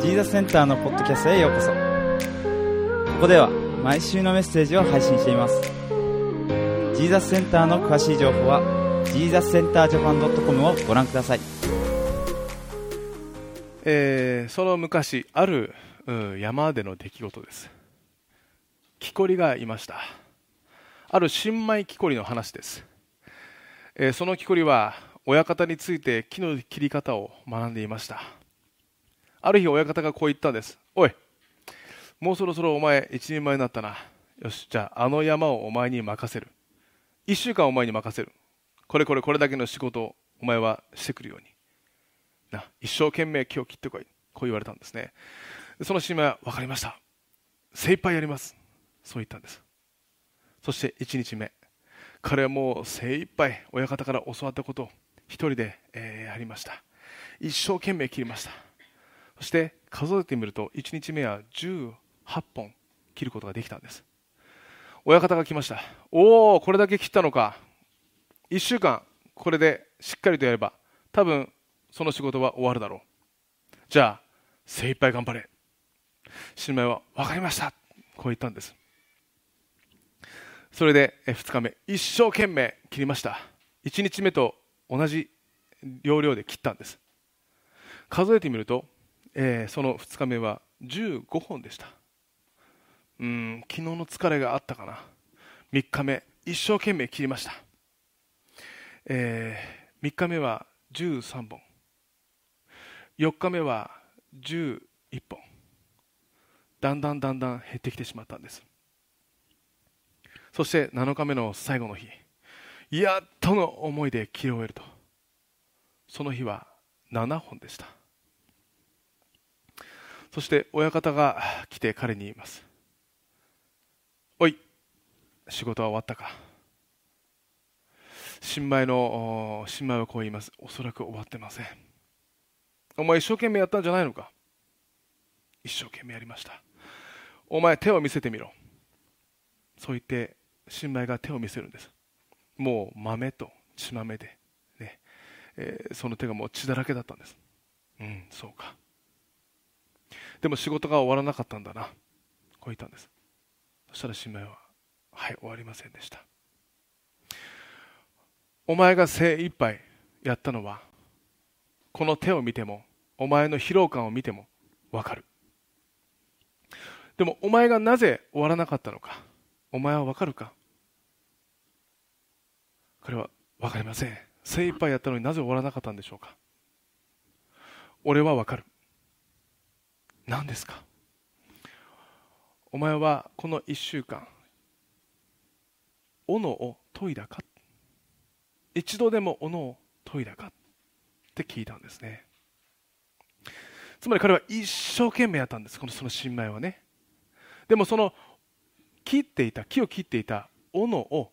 ジーザスセンターのポッドキャストへようこそ。ここでは毎週のメッセージを配信しています。ジーザスセンターの詳しい情報はジーザスセンタージャパン .com をご覧ください。えーその昔あるうん山での出来事です。木こりがいました。ある新米木こりの話です、えーその木こりは親方について木の切り方を学んでいました。ある日親方がこう言ったんです。おいもうそろそろお前一人前になったな。よしじゃああの山をお前に任せる。一週間お前に任せる。これこれこれだけの仕事をお前はしてくるように。な一生懸命木を切ってこい。こう言われたんですね。その新米は分かりました。精一杯やります。そう言ったんです。そして1日目。彼はもう精一杯親方から教わったことを一人で、えーやりました。一生懸命切りました。そして数えてみると1日目は18本切ることができたんです。親方が来ました。おおこれだけ切ったのか。1週間これでしっかりとやれば多分その仕事は終わるだろう。じゃあ精一杯頑張れ。新米は分かりました。こう言ったんです。それで2日目一生懸命切りました。1日目と同じ要領で切ったんです。数えてみると、えーその2日目は15本でした。うん昨日の疲れがあったかな。3日目一生懸命切りました、え3日目は13本。4日目は11本。だんだんだんだん減ってきてしまったんです。そして7日目の最後の日。やっとの思いで切り終えると。その日は7本でした。そして親方が来て彼に言います。おい仕事は終わったか？新米の新米はこう言います。おそらく終わってません。お前一生懸命やったんじゃないのか？一生懸命やりました。お前手を見せてみろ。そう言って新米が手を見せるんです。もう豆と血豆で、ね。えーその手がもう血だらけだったんです。うんそうか。でも仕事が終わらなかったんだな。こう言ったんです。そしたら新米ははい終わりませんでした。お前が精一杯やったのはこの手を見てもお前の疲労感を見ても分かる。でもお前がなぜ終わらなかったのかお前は分かるか。これは分かりません。精一杯やったのになぜ終わらなかったんでしょうか。俺は分かる。何ですか？お前はこの1週間斧を研いだか？一度でも斧を研いだか？って聞いたんですね。つまり彼は一生懸命やったんですこのその新米はね。でもその切っていた木を切っていた斧を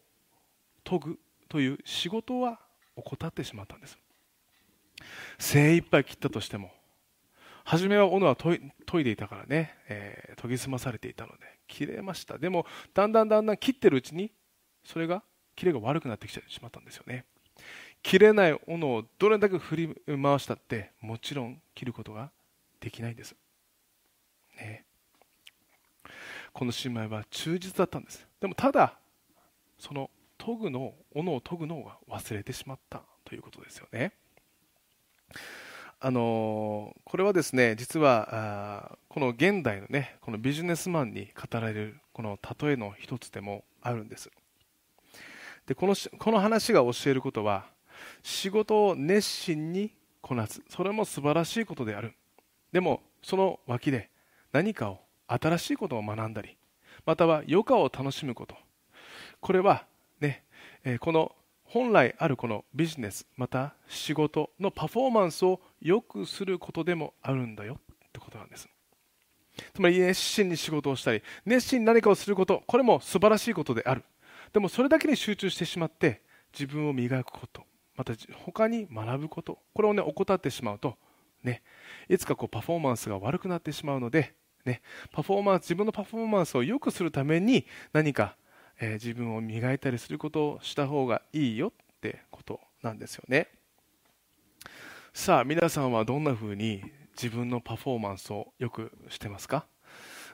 研ぐという仕事は怠ってしまったんです。精一杯切ったとしても初めは斧は研いでいたからね、えー研ぎ澄まされていたので。切れました。でもだんだんだんだん切ってるうちにそれが切れが悪くなってきてしまったんですよね。切れない斧をどれだけ振り回したってもちろん切ることができないんです、ね、この姉妹は忠実だったんです。でもただその研ぐの斧を研ぐのを忘れてしまったということですよね。あのーこれはですね実はあこの現代のねこのビジネスマンに語られるこの例えの一つでもあるんです。でこのしこの話が教えることは仕事を熱心にこなす。それも素晴らしいことである。でもその脇で何かを新しいことを学んだりまたは余暇を楽しむこと。これはね、えーこの本来あるこのビジネスまた仕事のパフォーマンスを良くすることでもあるんだよってことなんです。つまり熱心に仕事をしたり熱心に何かをすることこれも素晴らしいことである。でもそれだけに集中してしまって自分を磨くことまた他に学ぶことこれをね怠ってしまうとねいつかこうパフォーマンスが悪くなってしまうのでねパフォーマンス自分のパフォーマンスを良くするために何か、えー自分を磨いたりすることをした方がいいよってことなんですよね。さあ皆さんはどんな風に自分のパフォーマンスをよくしてますか？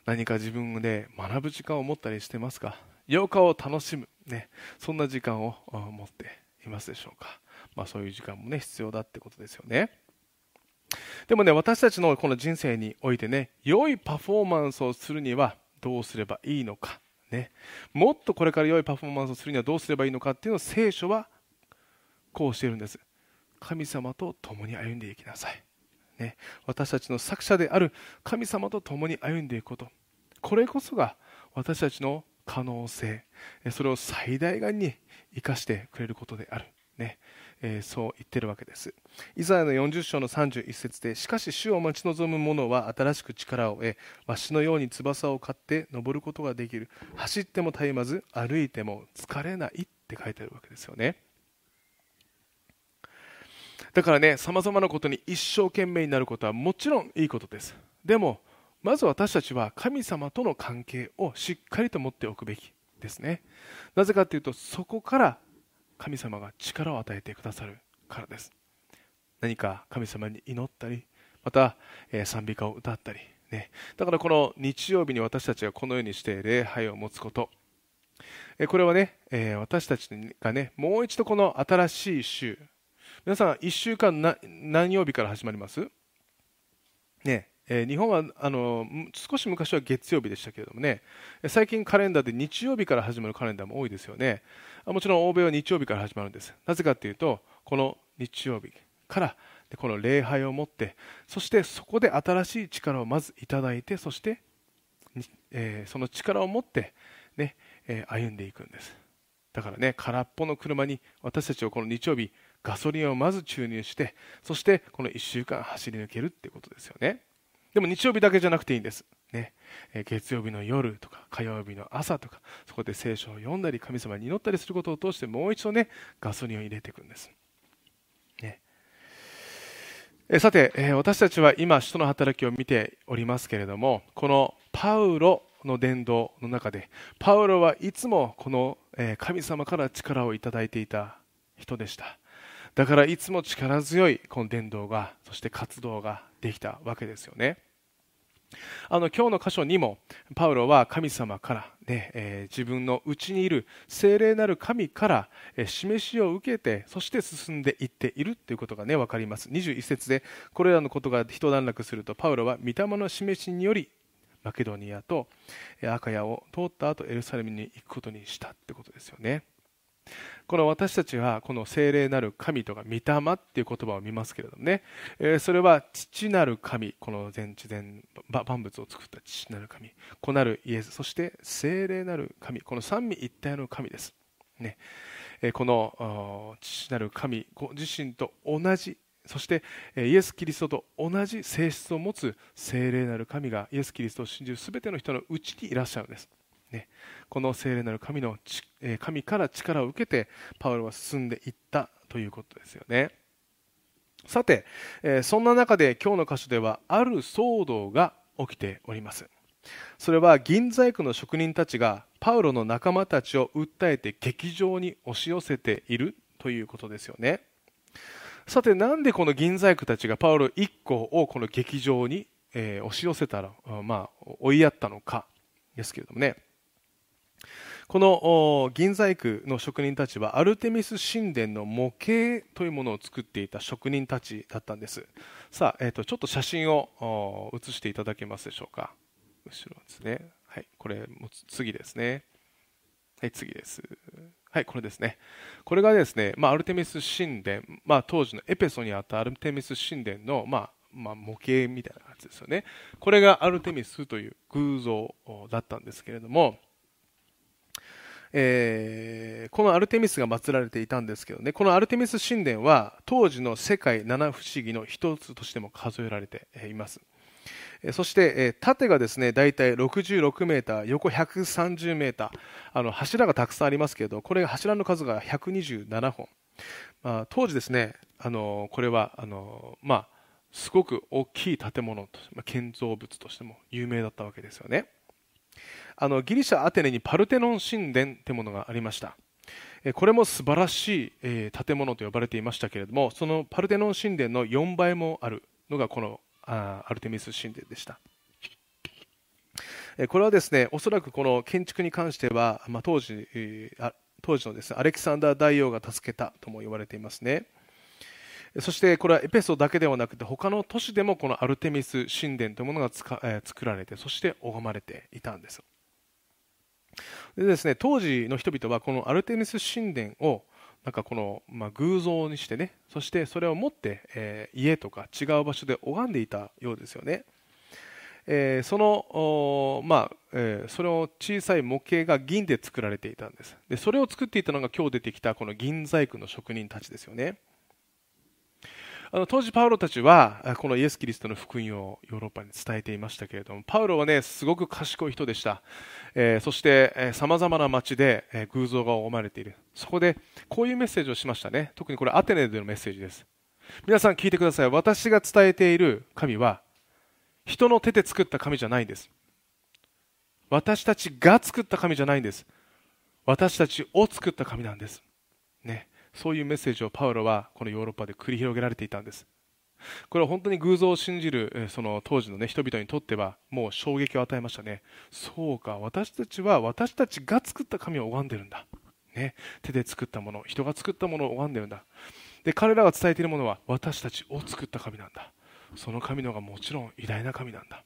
何か自分で学ぶ時間を持ったりしてますか？8日を楽しむ、ね、そんな時間を持っていますでしょうか、まあ、そういう時間も、ね、必要だってことですよね。でもね私たちのこの人生においてね良いパフォーマンスをするにはどうすればいいのか、ね、もっとこれから良いパフォーマンスをするにはどうすればいいのかっていうのを聖書はこうしているんです。神様と共に歩んでいきなさい。ね、私たちの作者である神様と共に歩んでいくこと。これこそが私たちの可能性。それを最大限に生かしてくれることである、ね。えー、そう言ってるわけですイザヤの40章の31節でしかし主を待ち望む者は新しく力を得わしのように翼を買って登ることができる走っても絶えまず歩いても疲れないって書いてあるわけですよねだからね、さまざまなことに一生懸命になることはもちろんいいことです。でも、まず私たちは神様との関係をしっかりと持っておくべきですね。なぜかというと、そこから神様が力を与えてくださるからです。何か神様に祈ったり、また、え、賛美歌を歌ったり、ね、だからこの日曜日に私たちがこのようにして礼拝を持つこと、えこれはね、え、私たちがね、もう一度この新しい週、皆さん、1週間何曜日から始まります？ね。えー、日本はあの少し昔は月曜日でしたけれどもね。最近カレンダーで日曜日から始まるカレンダーも多いですよね。もちろん欧米は日曜日から始まるんです。なぜかというとこの日曜日からこの礼拝を持ってそしてそこで新しい力をまずいただいてそして、えー、その力を持ってね、えー、歩んでいくんです。だからね空っぽの車に私たちをこの日曜日ガソリンをまず注入してそしてこの1週間走り抜けるっていうことですよね。でも日曜日だけじゃなくていいんです、ね、え月曜日の夜とか火曜日の朝とかそこで聖書を読んだり神様に祈ったりすることを通してもう一度ねガソリンを入れていくんです、ね。えさて、え私たちは今使徒の働きを見ておりますけれどもこのパウロの伝道の中でパウロはいつもこの神様から力をいただいていた人でした。だからいつも力強いこの伝道がそして活動ができたわけですよね。あの今日の箇所にもパウロは神様からね、えー、自分の内にいる聖霊なる神から、えー、示しを受けてそして進んでいっているということがね分かります。21節でこれらのことが一段落するとパウロは御霊の示しによりマケドニアとアカヤを通った後エルサレムに行くことにしたってことですよね。この私たちはこの聖霊なる神とか御霊っていう言葉を見ますけれどもね、えー、それは父なる神この全知全万物を作った父なる神子なるイエスそして聖霊なる神この三位一体の神です、ね。えー、この父なる神ご自身と同じそしてイエス・キリストと同じ性質を持つ聖霊なる神がイエス・キリストを信じる全ての人のうちにいらっしゃるんです。ね、この聖霊なる神の神から力を受けてパウロは進んでいったということですよね。さて、えそんな中で今日の箇所ではある騒動が起きております。それは銀細工の職人たちがパウロの仲間たちを訴えて劇場に押し寄せているということですよね。さてなんでこの銀細工たちがパウロ1個をこの劇場に、え、押し寄せたら、まあ、追いやったのかですけれどもね。この銀細工の職人たちはアルテミス神殿の模型というものを作っていた職人たちだったんです。さあ、えーと、ちょっと写真を写していただけますでしょうか。後ろですね。はいこれも次ですね。はい次です。はいこれですね。これがですね、まあ、アルテミス神殿、まあ、当時のエペソにあったアルテミス神殿の、まあまあ、模型みたいな感じですよね。これがアルテミスという偶像だったんですけれどもえー、このアルテミスが祀られていたんですけどね。このアルテミス神殿は当時の世界七不思議の一つとしても数えられています。そして縦がですね大体66メーター横130メーターあの柱がたくさんありますけどこれ柱の数が127本、まあ、当時ですねあのこれはあの、まあ、すごく大きい建物と、ま、建造物としても有名だったわけですよね。あのギリシャ・アテネにパルテノン神殿というものがありましたこれも素晴らしい建物と呼ばれていましたけれどもそのパルテノン神殿の4倍もあるのがこのアルテミス神殿でした。これはですねおそらくこの建築に関しては、まあ、当時当時のですねアレキサンダー大王が助けたとも言われていますね。そしてこれはエペソだけではなくて他の都市でもこのアルテミス神殿というものがつか、えー、作られてそして拝まれていたんです。でですね当時の人々はこのアルテミス神殿をなんかこの、まあ、偶像にしてねそしてそれを持って、えー、家とか違う場所で拝んでいたようですよね。えー、その、まあえー、それを小さい模型が銀で作られていたんです。でそれを作っていたのが今日出てきたこの銀細工の職人たちですよね。あの当時パウロたちはこのイエス・キリストの福音をヨーロッパに伝えていましたけれどもパウロはねすごく賢い人でした、えー、そしてさまざまな町で、えー、偶像が拝まれている。そこでこういうメッセージをしましたね。特にこれアテネでのメッセージです。皆さん聞いてください。私が伝えている神は人の手で作った神じゃないんです。私たちが作った神じゃないんです。私たちを作った神なんです。そういうメッセージをパウロはこのヨーロッパで繰り広げられていたんです。これは本当に偶像を信じるその当時の、ね、人々にとってはもう衝撃を与えましたね。そうか私たちは私たちが作った神を拝んでるんだ、ね、手で作ったもの人が作ったものを拝んでるんだ。で彼らが伝えているものは私たちを作った神なんだ。その神のがもちろん偉大な神なんだ。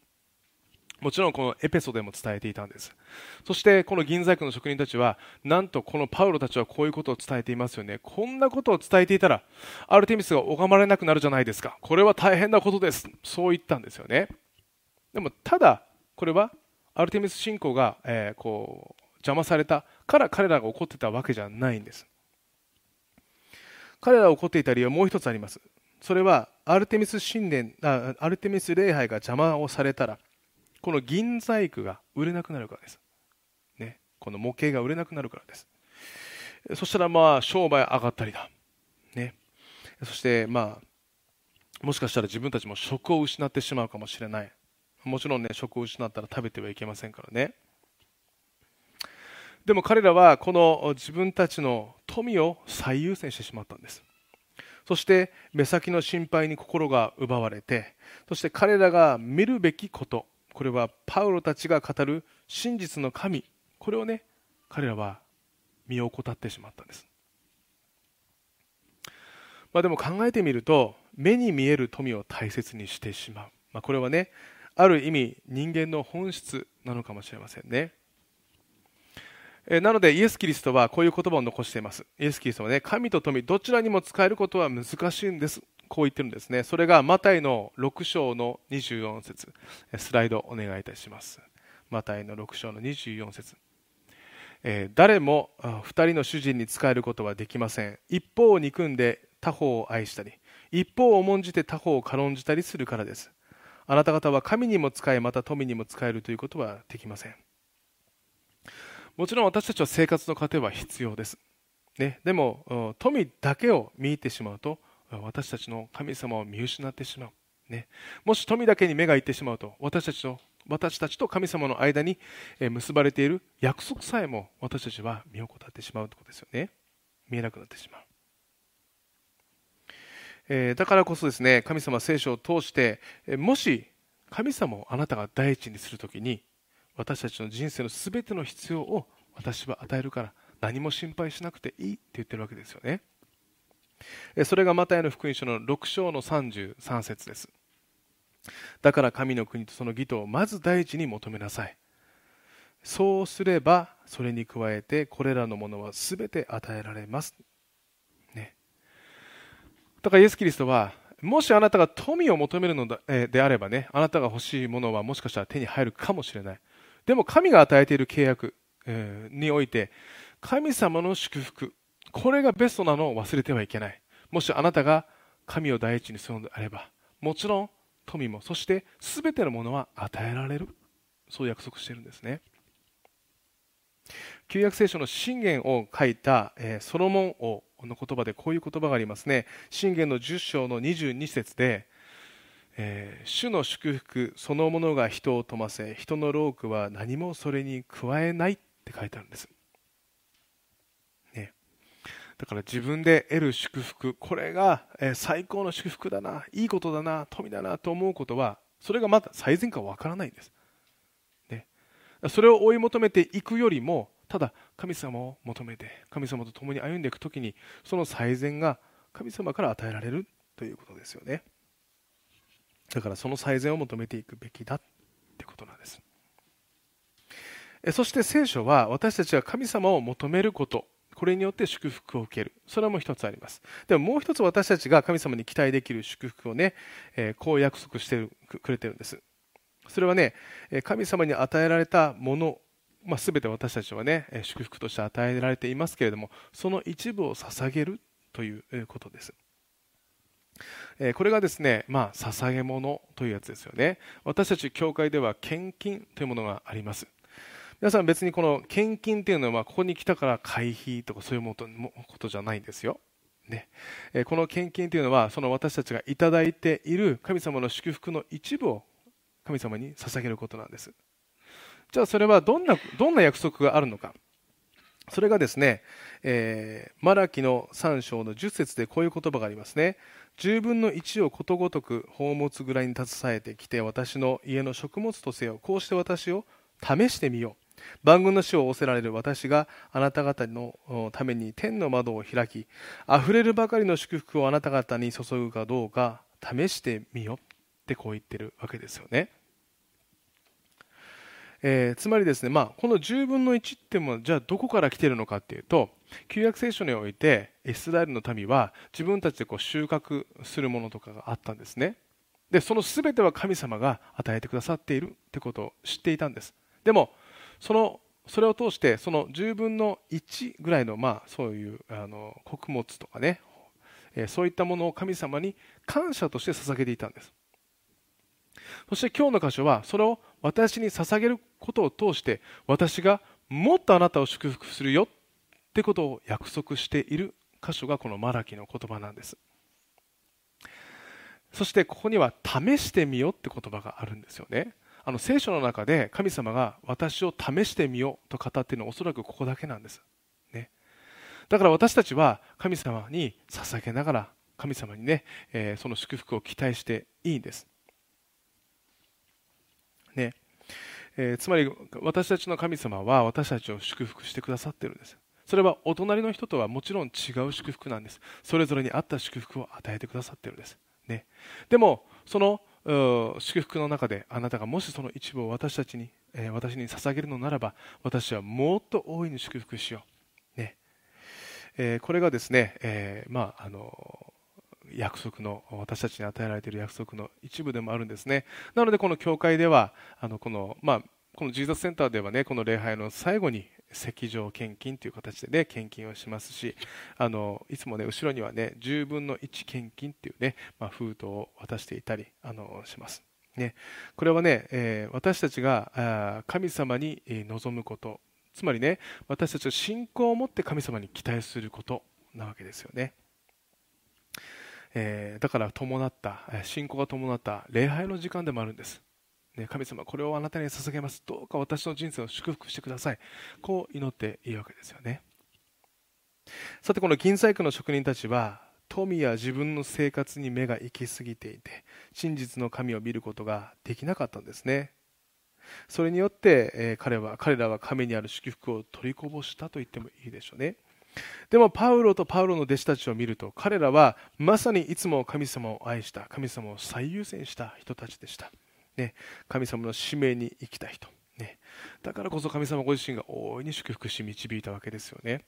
もちろんこのエペソでも伝えていたんです。そしてこの銀細工の職人たちはなんとこのパウロたちはこういうことを伝えていますよね。こんなことを伝えていたらアルテミスが拝まれなくなるじゃないですか。これは大変なことです。そう言ったんですよね。でもただこれはアルテミス信仰が、えー、こう邪魔されたから彼らが怒ってたわけじゃないんです。彼らが怒っていた理由はもう一つあります。それはアルテミス神殿あアルテミス礼拝が邪魔をされたらこの銀細工が売れなくなるからです、ね、この模型が売れなくなるからです。そしたらまあ商売上がったりだ、ね、そしてまあもしかしたら自分たちも職を失ってしまうかもしれない。もちろんね職を失ったら食べてはいけませんからね。でも彼らはこの自分たちの富を最優先してしまったんです。そして目先の心配に心が奪われてそして彼らが見るべきことこれはパウロたちが語る真実の神。これをね彼らは身を怠ってしまったんです、まあ、でも考えてみると目に見える富を大切にしてしまう、まあ、これはねある意味人間の本質なのかもしれませんね。なのでイエス・キリストはこういう言葉を残しています。イエス・キリストはね神と富どちらにも使えることは難しいんです。こう言ってるんですね。それがマタイの6章の24節。スライドお願いいたします。マタイの6章の24節。えー、誰も2人の主人に仕えることはできません。一方を憎んで他方を愛したり一方を重んじて他方を軽んじたりするからです。あなた方は神にも仕えまた富にも仕えるということはできません。もちろん私たちは生活の糧は必要です、ね、でも富だけを見入ってしまうと私たちの神様を見失ってしまう、ね、もし富だけに目がいってしまうと私たちと私たちと神様の間に結ばれている約束さえも私たちは見怠ってしまうということですよね。見えなくなってしまう、えー、だからこそですね神様聖書を通してもし神様をあなたが第一にするときに私たちの人生のすべての必要を私は与えるから何も心配しなくていいって言ってるわけですよね。それがマタイの福音書の6章の33節です。だから神の国とその義とをまず第一に求めなさい。そうすればそれに加えてこれらのものは全て与えられます、ね、だからイエス・キリストはもしあなたが富を求めるのであればねあなたが欲しいものはもしかしたら手に入るかもしれない。でも神が与えている契約において神様の祝福これがベストなのを忘れてはいけない。もしあなたが神を第一にするのであればもちろん富もそして全てのものは与えられる。そう約束してるんですね。旧約聖書の信玄を書いた、え、ソロモン王の言葉でこういう言葉がありますね。信玄の10章の22節でえー、主の祝福そのものが人を富ませ人の労苦は何もそれに加えないって書いてあるんです、だから自分で得る祝福、これが、え最高の祝福だな、いいことだな、富だなと思うことは、それがまだ最善かわからないんです。ね。それを追い求めていくよりも、ただ神様を求めて、神様と共に歩んでいくときに、その最善が神様から与えられるということですよね。だからその最善を求めていくべきだってことなんです。そして聖書は私たちが神様を求めること、これによって祝福を受ける。それも一つあります。でももう一つ私たちが神様に期待できる祝福をね、え、こう約束してくれてるんです。それはね、神様に与えられたもの、まあ、全て私たちはね、祝福として与えられていますけれども、その一部を捧げるということです。これがですね、まあ、捧げ物というやつですよね。私たち教会では献金というものがあります。皆さん別にこの献金っていうのはここに来たから会費とかそういうことじゃないんですよ。ね、この献金というのはその私たちがいただいている神様の祝福の一部を神様に捧げることなんです。じゃあそれはどんなどんな約束があるのか。それがですね、えー、マラキの3章の10節でこういう言葉がありますね。10分の1をことごとく宝物ぐらいに携えてきて私の家の食物とせよ。こうして私を試してみよう。万軍の死を仰せられる私があなた方のために天の窓を開き、あふれるばかりの祝福をあなた方に注ぐかどうか試してみよってこう言ってるわけですよね。えー、つまりですね、まあ、この10分の1ってもじゃあどこから来てるのかっていうと旧約聖書においてイスラエルの民は自分たちでこう収穫するものとかがあったんですねでその全ては神様が与えてくださっているってことを知っていたんですでもそのそれを通してその10分の1ぐらいの、まあ、そういうあの穀物とかね、えー、そういったものを神様に感謝として捧げていたんです。そして今日の箇所はそれを私に捧げることを通して私がもっとあなたを祝福するよってことを約束している箇所がこのマラキの言葉なんです。そしてここには試してみよって言葉があるんですよね。あの聖書の中で神様が私を試してみようと語っているのはおそらくここだけなんです、ね、だから私たちは神様に捧げながら神様にね、えー、その祝福を期待していいんです、ね。えー、つまり私たちの神様は私たちを祝福してくださっているんです。それはお隣の人とはもちろん違う祝福なんです。それぞれに合った祝福を与えてくださっているんです、ね、でもその祝福の中であなたがもしその一部を私たちに、えー、私に捧げるのならば私はもっと大いに祝福しよう、ね。えー、これがですね、えー、まああの約束の私たちに与えられている約束の一部でもあるんですね。なのでこの教会ではあのこの、まあ、このジーザスセンターではねこの礼拝の最後に石上献金という形で、ね、献金をしますしあのいつも、ね、後ろには、ね、10分の1献金というね、まあ、封筒を渡していたりあのします。ね、これはね、え、私たちが神様に望むこと。つまりね私たちは信仰を持って神様に期待することなわけですよね、えー、だから伴った信仰が伴った礼拝の時間でもあるんです。ね、神様、これをあなたに捧げます。どうか私の人生を祝福してください。こう祈っていいわけですよね。さて、この銀細工の職人たちは、富や自分の生活に目が行き過ぎていて、真実の神を見ることができなかったんですね。それによって、え、彼は彼らは神にある祝福を取りこぼしたと言ってもいいでしょうね。でもパウロとパウロの弟子たちを見ると彼らはまさにいつも神様を愛した神様を最優先した人たちでした。ね、神様の使命に生きた人、ね、だからこそ神様ご自身が大いに祝福し導いたわけですよね。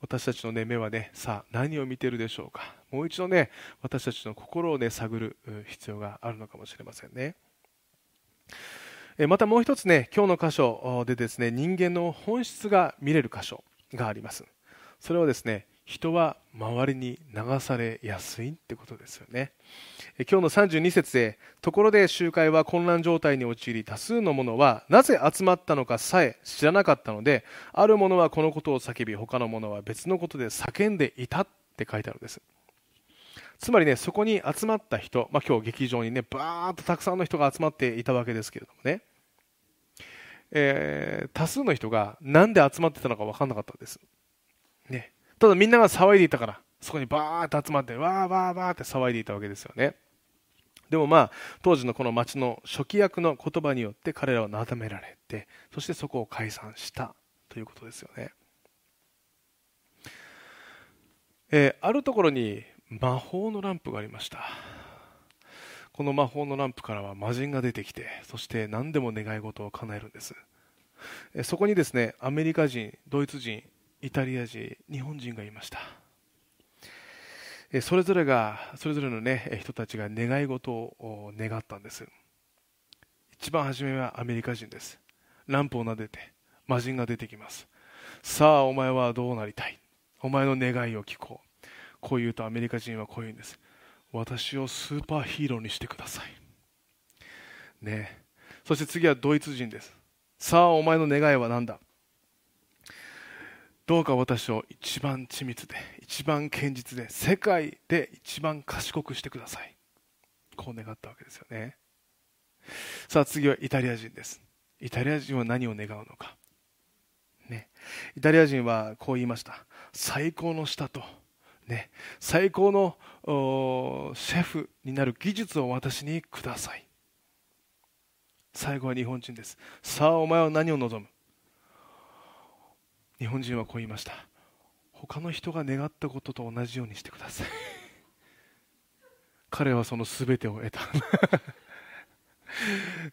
私たちの、ね、目はねさあ何を見ているでしょうか。もう一度ね私たちの心をね探る必要があるのかもしれませんね。またもう一つね今日の箇所でですね人間の本質が見れる箇所があります。それはですね人は周りに流されやすいってことですよね。今日の32節でところで集会は混乱状態に陥り多数の者はなぜ集まったのかさえ知らなかったのである者はこのことを叫び他の者は別のことで叫んでいたって書いてあるんです。つまりねそこに集まった人、まあ、今日劇場にねバーッとたくさんの人が集まっていたわけですけれどもね、えー、多数の人が何で集まってたのか分からなかったんです。ね。ただみんなが騒いでいたからそこにバーッと集まってわーわーわーって騒いでいたわけですよね。でもまあ当時のこの町の初期役の言葉によって彼らはなだめられてそしてそこを解散したということですよね、えー、あるところに魔法のランプがありました。この魔法のランプからは魔人が出てきてそして何でも願い事を叶えるんです。そこにですねアメリカ人ドイツ人イタリア人日本人がいました。それぞれがそれぞれの、ね、人たちが願い事を願ったんです。一番初めはアメリカ人です。ランプを撫でて魔人が出てきます。さあお前はどうなりたい？お前の願いを聞こう。こう言うとアメリカ人はこう言うんです。私をスーパーヒーローにしてください。ね。そして次はドイツ人です。さあお前の願いは何だ？どうか私を一番緻密で一番堅実で世界で一番賢くしてください。こう願ったわけですよね。さあ次はイタリア人です。イタリア人は何を願うのか。ね。イタリア人はこう言いました。最高の舌とね。最高のシェフになる技術を私にください。最後は日本人です。さあお前は何を望む？日本人はこう言いました。他の人が願ったことと同じようにしてください。彼はその全てを得た。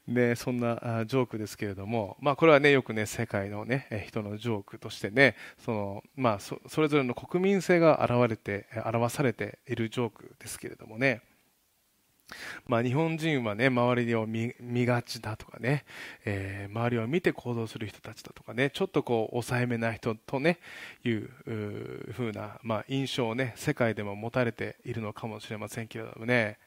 ね、そんなジョークですけれども、まあ、これはねよくね世界の、ね、人のジョークとしてねその、まあ、それぞれの国民性が現れて表されているジョークですけれどもね。まあ、日本人はね周りを見がちだとかね、えー、周りを見て行動する人たちだとかねちょっとこう抑えめな人とねいうふうな、まあ、印象をね世界でも持たれているのかもしれませんけれどもね。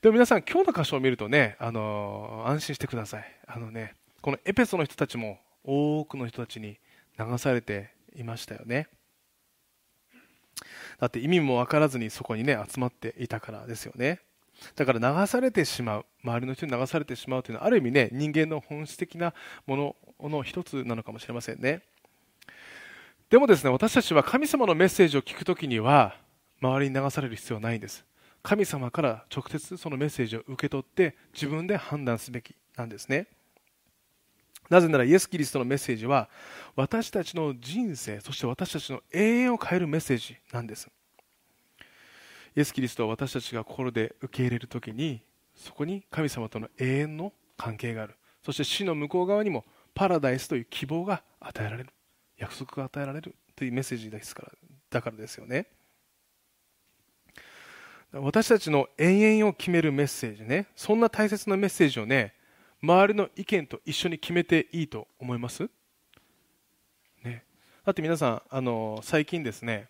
でも皆さん今日の箇所を見るとね、あのー、安心してください。あのねこのエペソの人たちも多くの人たちに流されていましたよね。だって意味も分からずにそこにね集まっていたからですよね。だから流されてしまう周りの人に流されてしまうというのはある意味ね人間の本質的なものの一つなのかもしれませんね。でもですね私たちは神様のメッセージを聞くときには周りに流される必要はないんです。神様から直接そのメッセージを受け取って自分で判断すべきなんですね。なぜならイエス・キリストのメッセージは私たちの人生そして私たちの永遠を変えるメッセージなんです。イエス・キリストは私たちが心で受け入れる時にそこに神様との永遠の関係がある。そして死の向こう側にもパラダイスという希望が与えられる。約束が与えられるというメッセージですからだからですよね。私たちの永遠を決めるメッセージねそんな大切なメッセージをね周りの意見と一緒に決めていいと思います、ね、だって皆さんあの最近ですね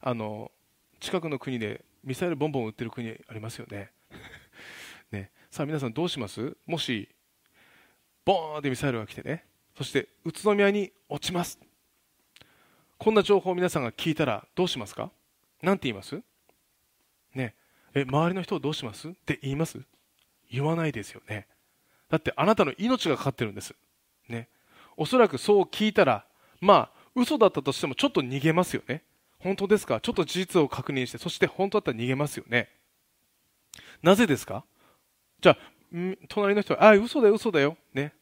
あの近くの国でミサイルボンボン撃ってる国ありますよね。ね。さあ皆さんどうします？もしボーンってミサイルが来てね。そして宇都宮に落ちます。こんな情報を皆さんが聞いたらどうしますか？何て言います？ね。え周りの人をどうします？って言います？言わないですよね。だってあなたの命がかかってるんです。ね。おそらくそう聞いたらまあ嘘だったとしてもちょっと逃げますよね。本当ですか？ちょっと事実を確認して、そして本当だったら逃げますよね。なぜですか？じゃあ、隣の人は、ああ、嘘だよ、嘘だよ。ね。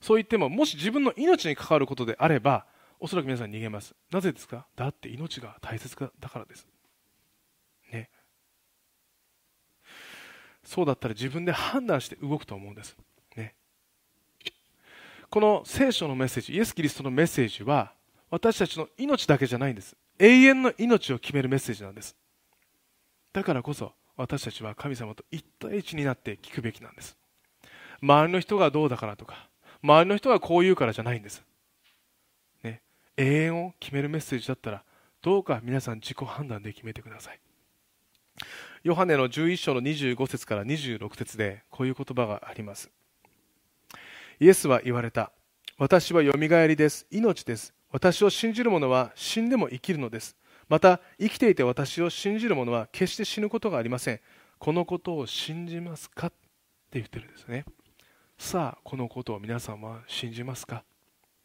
そう言っても、もし自分の命に関わることであれば、おそらく皆さん逃げます。なぜですか？だって命が大切だからです。ね。そうだったら自分で判断して動くと思うんです。ね。この聖書のメッセージ、イエス・キリストのメッセージは、私たちの命だけじゃないんです。永遠の命を決めるメッセージなんです。だからこそ私たちは神様と一対一になって聞くべきなんです。周りの人がどうだからとか周りの人がこう言うからじゃないんです、ね、永遠を決めるメッセージだったらどうか皆さん自己判断で決めてください。ヨハネの11章の25節から26節でこういう言葉があります。イエスは言われた。私はよみがえりです。命です。私を信じる者は死んでも生きるのです。また、生きていて私を信じる者は決して死ぬことがありません。このことを信じますかって言ってるんですね。さあ、このことを皆さんは信じますか？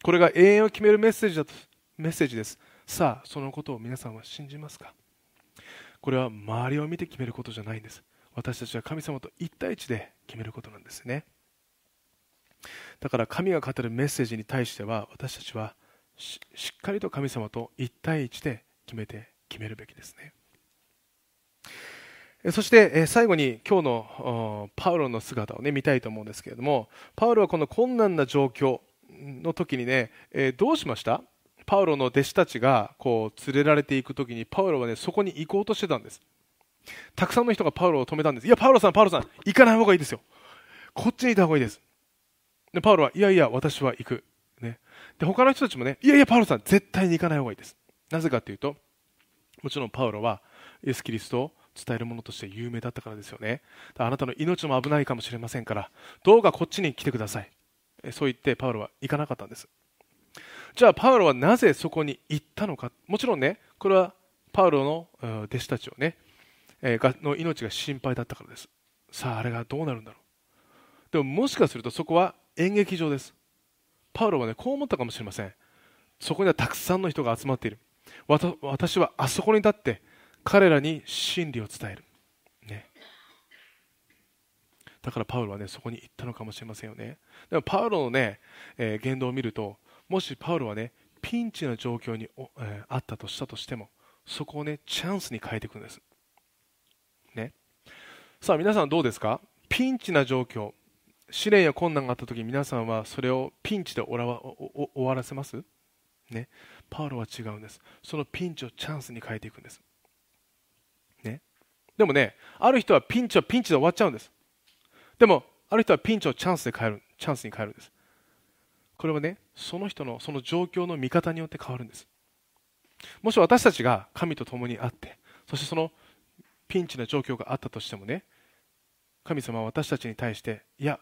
これが永遠を決めるメッセージだとメッセージです。さあそのことを皆さんは信じますか？これは周りを見て決めることじゃないんです私たちは神様と1対1で決めることなんですねだから神が語るメッセージに対しては私たちはしっかりと神様と1対1で決めて決めるべきですね。そして最後に今日のパウロの姿を、ね、見たいと思うんですけれどもパウロはこの困難な状況の時にね、えどうしました？パウロの弟子たちがこう連れられていく時にパウロはねそこに行こうとしてたんです。たくさんの人がパウロを止めたんです。いやパウロさんパウロさん行かない方がいいですよ。こっちにいた方がいいです。でパウロはいやいや私は行く、で他の人たちもねいやいやパウロさん絶対に行かない方がいいです。なぜかというともちろんパウロはイエス・キリストを伝えるものとして有名だったからですよね。あなたの命も危ないかもしれませんからどうかこっちに来てください。そう言ってパウロは行かなかったんです。じゃあパウロはなぜそこに行ったのか。もちろんねこれはパウロの弟子たちをね、の命が心配だったからです。さああれがどうなるんだろう。でももしかするとそこは演劇場です。パウロはねこう思ったかもしれません。そこにはたくさんの人が集まっている。私はあそこに立って彼らに真理を伝える、ね、だからパウロはねそこに行ったのかもしれませんよね。でもパウロのね、えー、言動を見るともしパウロはねピンチな状況に、えー、あったとしたとしてもそこをねチャンスに変えていくんです。ね。さあ皆さんどうですか？ピンチな状況。試練や困難があった時皆さんはそれをピンチで終わらせます？ね。パウロは違うんです。そのピンチをチャンスに変えていくんです。ね。でもねある人はピンチはピンチで終わっちゃうんです。でもある人はピンチをチャンスで変えるチャンスに変えるんです。これはねその人のその状況の見方によって変わるんです。もし私たちが神と共に会ってそしてそのピンチな状況があったとしてもね神様は私たちに対していや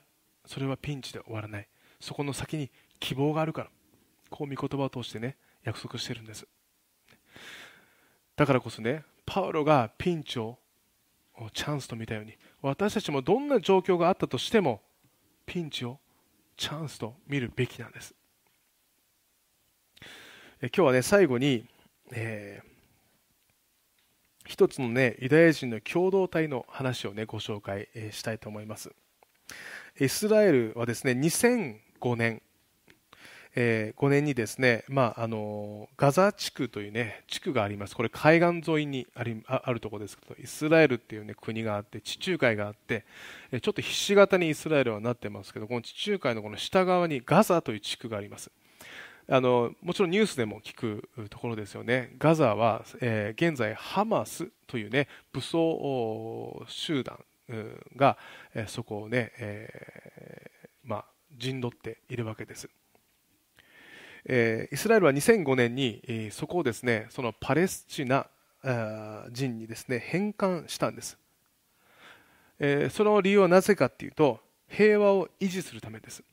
それはピンチで終わらない。そこの先に希望があるから。こう御言葉を通してね約束してるんです。だからこそねパウロがピンチをチャンスと見たように私たちもどんな状況があったとしてもピンチをチャンスと見るべきなんです。え今日はね最後に、えー、一つのねユダヤ人の共同体の話をねご紹介、したいと思います。イスラエルはですね2005年えー、5年にですね、まあ、あのガザ地区という、ね、地区があります、これ海岸沿いにありあるところですけど、イスラエルっていう、ね、国があって、地中海があって、ちょっとひし形にイスラエルはなってますけど、この地中海のこの下側にガザという地区があります。あのもちろんニュースでも聞くところですよね、ガザは、えー、現在、ハマスという、ね、武装集団が、えー、そこをね、えーまあ、陣取っているわけです。えー、イスラエルは2005年に、えー、そこをですねそのパレスチナ人にですね返還したんです、えー、その理由はなぜかというと平和を維持するためです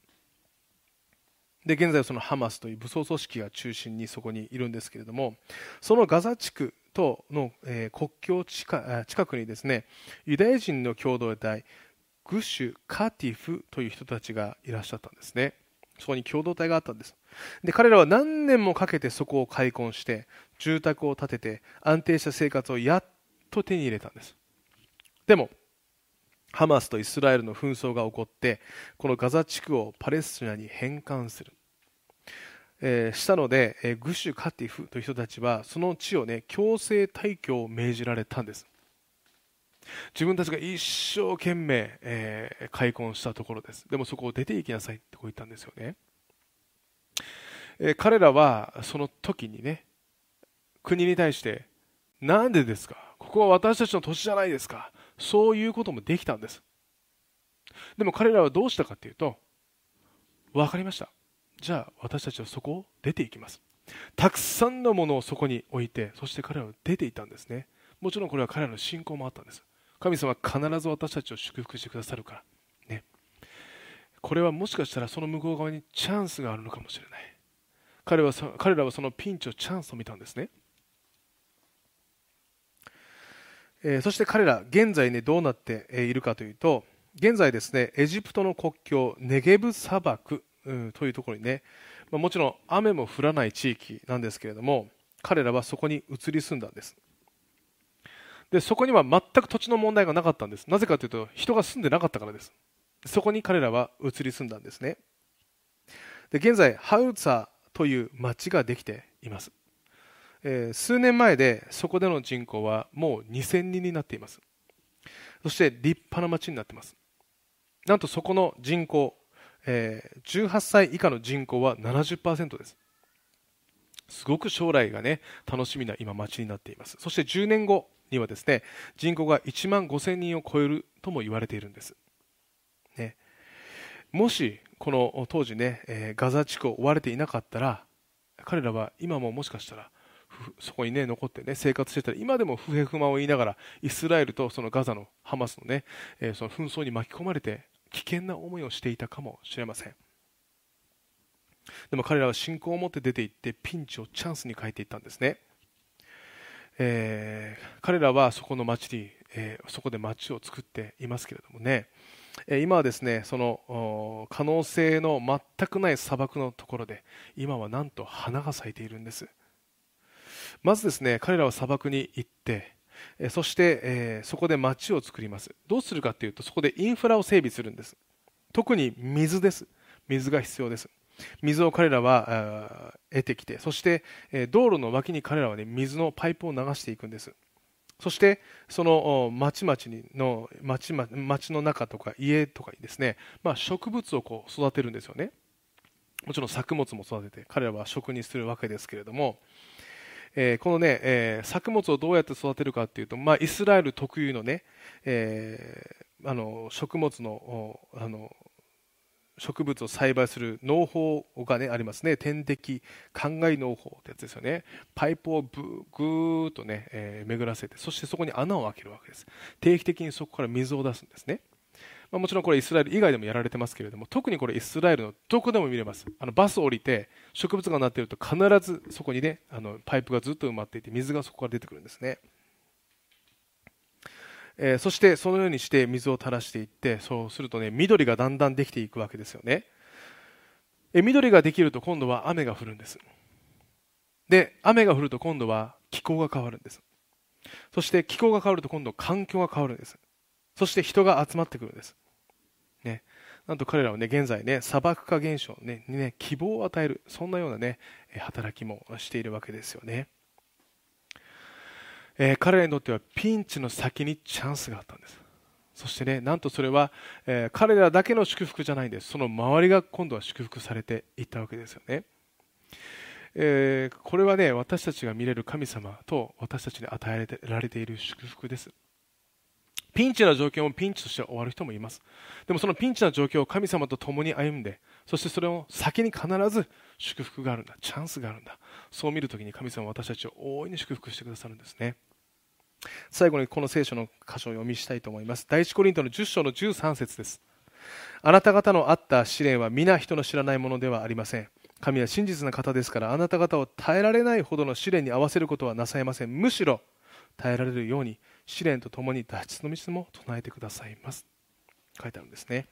で現在はそのハマスという武装組織が中心にそこにいるんですけれどもそのガザ地区との、え、国境近近くにですねユダヤ人の共同体グシュ・カティフという人たちがいらっしゃったんですね。そこに共同体があったんです。で彼らは何年もかけてそこを開墾して住宅を建てて安定した生活をやっと手に入れたんです。でもハマスとイスラエルの紛争が起こってこのガザ地区をパレスチナに返還する、えー、したので、えー、グシュ・カティフという人たちはその地を、ね、強制退去を命じられたんです。自分たちが一生懸命、えー、開墾したところです。でもそこを出て行きなさいってこう言ったんですよね。えー、彼らはその時にね国に対してなんでですか？ここは私たちの土地じゃないですか？そういうこともできたんです。でも彼らはどうしたかというと分かりました。じゃあ私たちはそこを出ていきます。たくさんのものをそこに置いてそして彼らは出ていたんですね。もちろんこれは彼らの信仰もあったんです。神様は必ず私たちを祝福してくださるから。ね。これはもしかしたらその向こう側にチャンスがあるのかもしれない。彼は彼らはそのピンチをチャンスと見たんですね、えー、そして彼ら現在ねどうなっているかというと現在ですねエジプトの国境ネゲブ砂漠うんというところにね、まあ、もちろん雨も降らない地域なんですけれども彼らはそこに移り住んだんです。でそこには全く土地の問題がなかったんです。なぜかというと人が住んでなかったからです。そこに彼らは移り住んだんですね。で現在ハウツァという町ができています、えー、数年前でそこでの人口はもう2000人になっています。そして立派な町になっています。なんとそこの人口、えー、18歳以下の人口は70%です。すごく将来がね楽しみな今町になっています。そして10年後にはですね人口が1万5000人を超えるとも言われているんです、ね、もしこの当時ね、えー、ガザ地区を追われていなかったら彼らは今ももしかしたらそこにね残ってね生活してたら今でも不平不満を言いながらイスラエルとそのガザのハマスのね、えー、その紛争に巻き込まれて危険な思いをしていたかもしれません。でも彼らは信仰を持って出て行ってピンチをチャンスに変えていったんですね。えー、彼らはそこの町に、えー、そこで町を作っていますけれどもね、えー、今はですねその可能性の全くない砂漠のところで今はなんと花が咲いているんです。まずですね彼らは砂漠に行ってそして、えそこで町を作ります。どうするかというとそこでインフラを整備するんです。特に水です。水が必要です。水を彼らは得てきてそしてえ道路の脇に彼らは、ね、水のパイプを流していくんです。そしてその町々の町町の中とか家とかにですね、まあ、植物をこう育てるんですよね。もちろん作物も育てて彼らは食にするわけですけれども、えー、このね、えー、作物をどうやって育てるかというと、まあ、イスラエル特有のね、えー、あの食物のあの植物を栽培する農法が、ね、ありますね。天敵灌漑農法ってやつですよね。パイプをぐーっとね、えー、巡らせてそしてそこに穴を開けるわけです。定期的にそこから水を出すんですね。まあ、もちろんこれイスラエル以外でもやられてますけれども特にこれイスラエルのどこでも見れます。あのバス降りて植物がなっていると必ずそこにねあのパイプがずっと埋まっていて水がそこから出てくるんですね。えー、そしてそのようにして水を垂らしていってそうするとね緑がだんだんできていくわけですよね、え、緑ができると今度は雨が降るんです。で雨が降ると今度は気候が変わるんです。そして気候が変わると今度環境が変わるんです。そして人が集まってくるんです、ね、なんと彼らはね現在ね砂漠化現象、にね希望を与えるそんなようなね働きもしているわけですよね。えー、彼らにとってはピンチの先にチャンスがあったんです。そしてねなんとそれは、えー、彼らだけの祝福じゃないんです。その周りが今度は祝福されていったわけですよね、えー、これはね私たちが見れる神様と私たちに与えられている祝福です。ピンチな状況もピンチとして終わる人もいます。でもそのピンチな状況を神様と共に歩んでそしてそれを先に必ず祝福があるんだ。チャンスがあるんだ。そう見るときに神様は私たちを大いに祝福してくださるんですね。最後にこの聖書の箇所を読みしたいと思います。第一コリントの10章の13節です。あなた方のあった試練は皆人の知らないものではありません。神は真実な方ですからあなた方を耐えられないほどの試練に合わせることはなさいません。むしろ耐えられるように試練とともに脱出の道も唱えてくださいます。書いてあるんですね。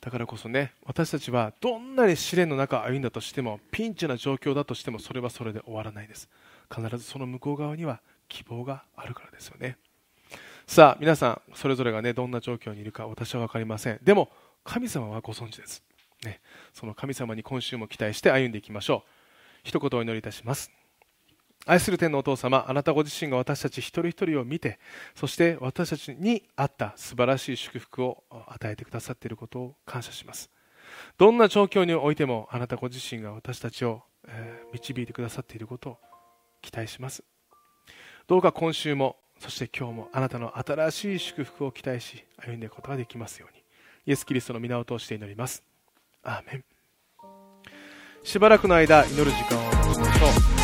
だからこそね私たちはどんなに試練の中を歩んだとしてもピンチな状況だとしてもそれはそれで終わらないです。必ずその向こう側には希望があるからですよね。さあ皆さんそれぞれがねどんな状況にいるか私は分かりません。でも神様はご存知です、ね、その神様に今週も期待して歩んでいきましょう。一言お祈りいたします。愛する天のお父様あなたご自身が私たち一人一人を見てそして私たちに合った素晴らしい祝福を与えてくださっていることを感謝します。どんな状況においてもあなたご自身が私たちを、え導いてくださっていることを期待します。どうか今週もそして今日もあなたの新しい祝福を期待し歩んでいくことができますようにイエス・キリストの皆を通して祈ります。アーメン。しばらくの間祈る時間を持ちましょう。